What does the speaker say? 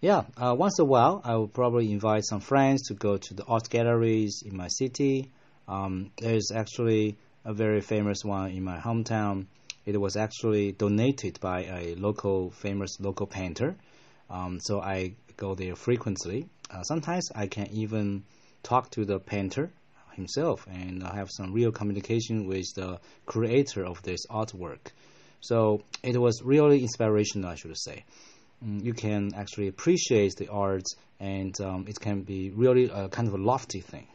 Yeah, uh, once a while, I will probably invite some friends to go to the art galleries in my city. Um, there's actually a very famous one in my hometown. It was actually donated by a local famous local painter. Um, so I go there frequently. Uh, sometimes I can even talk to the painter himself and have some real communication with the creator of this artwork. So it was really inspirational, I should say. Mm, you can actually appreciate the art, and um, it can be really a kind of a lofty thing.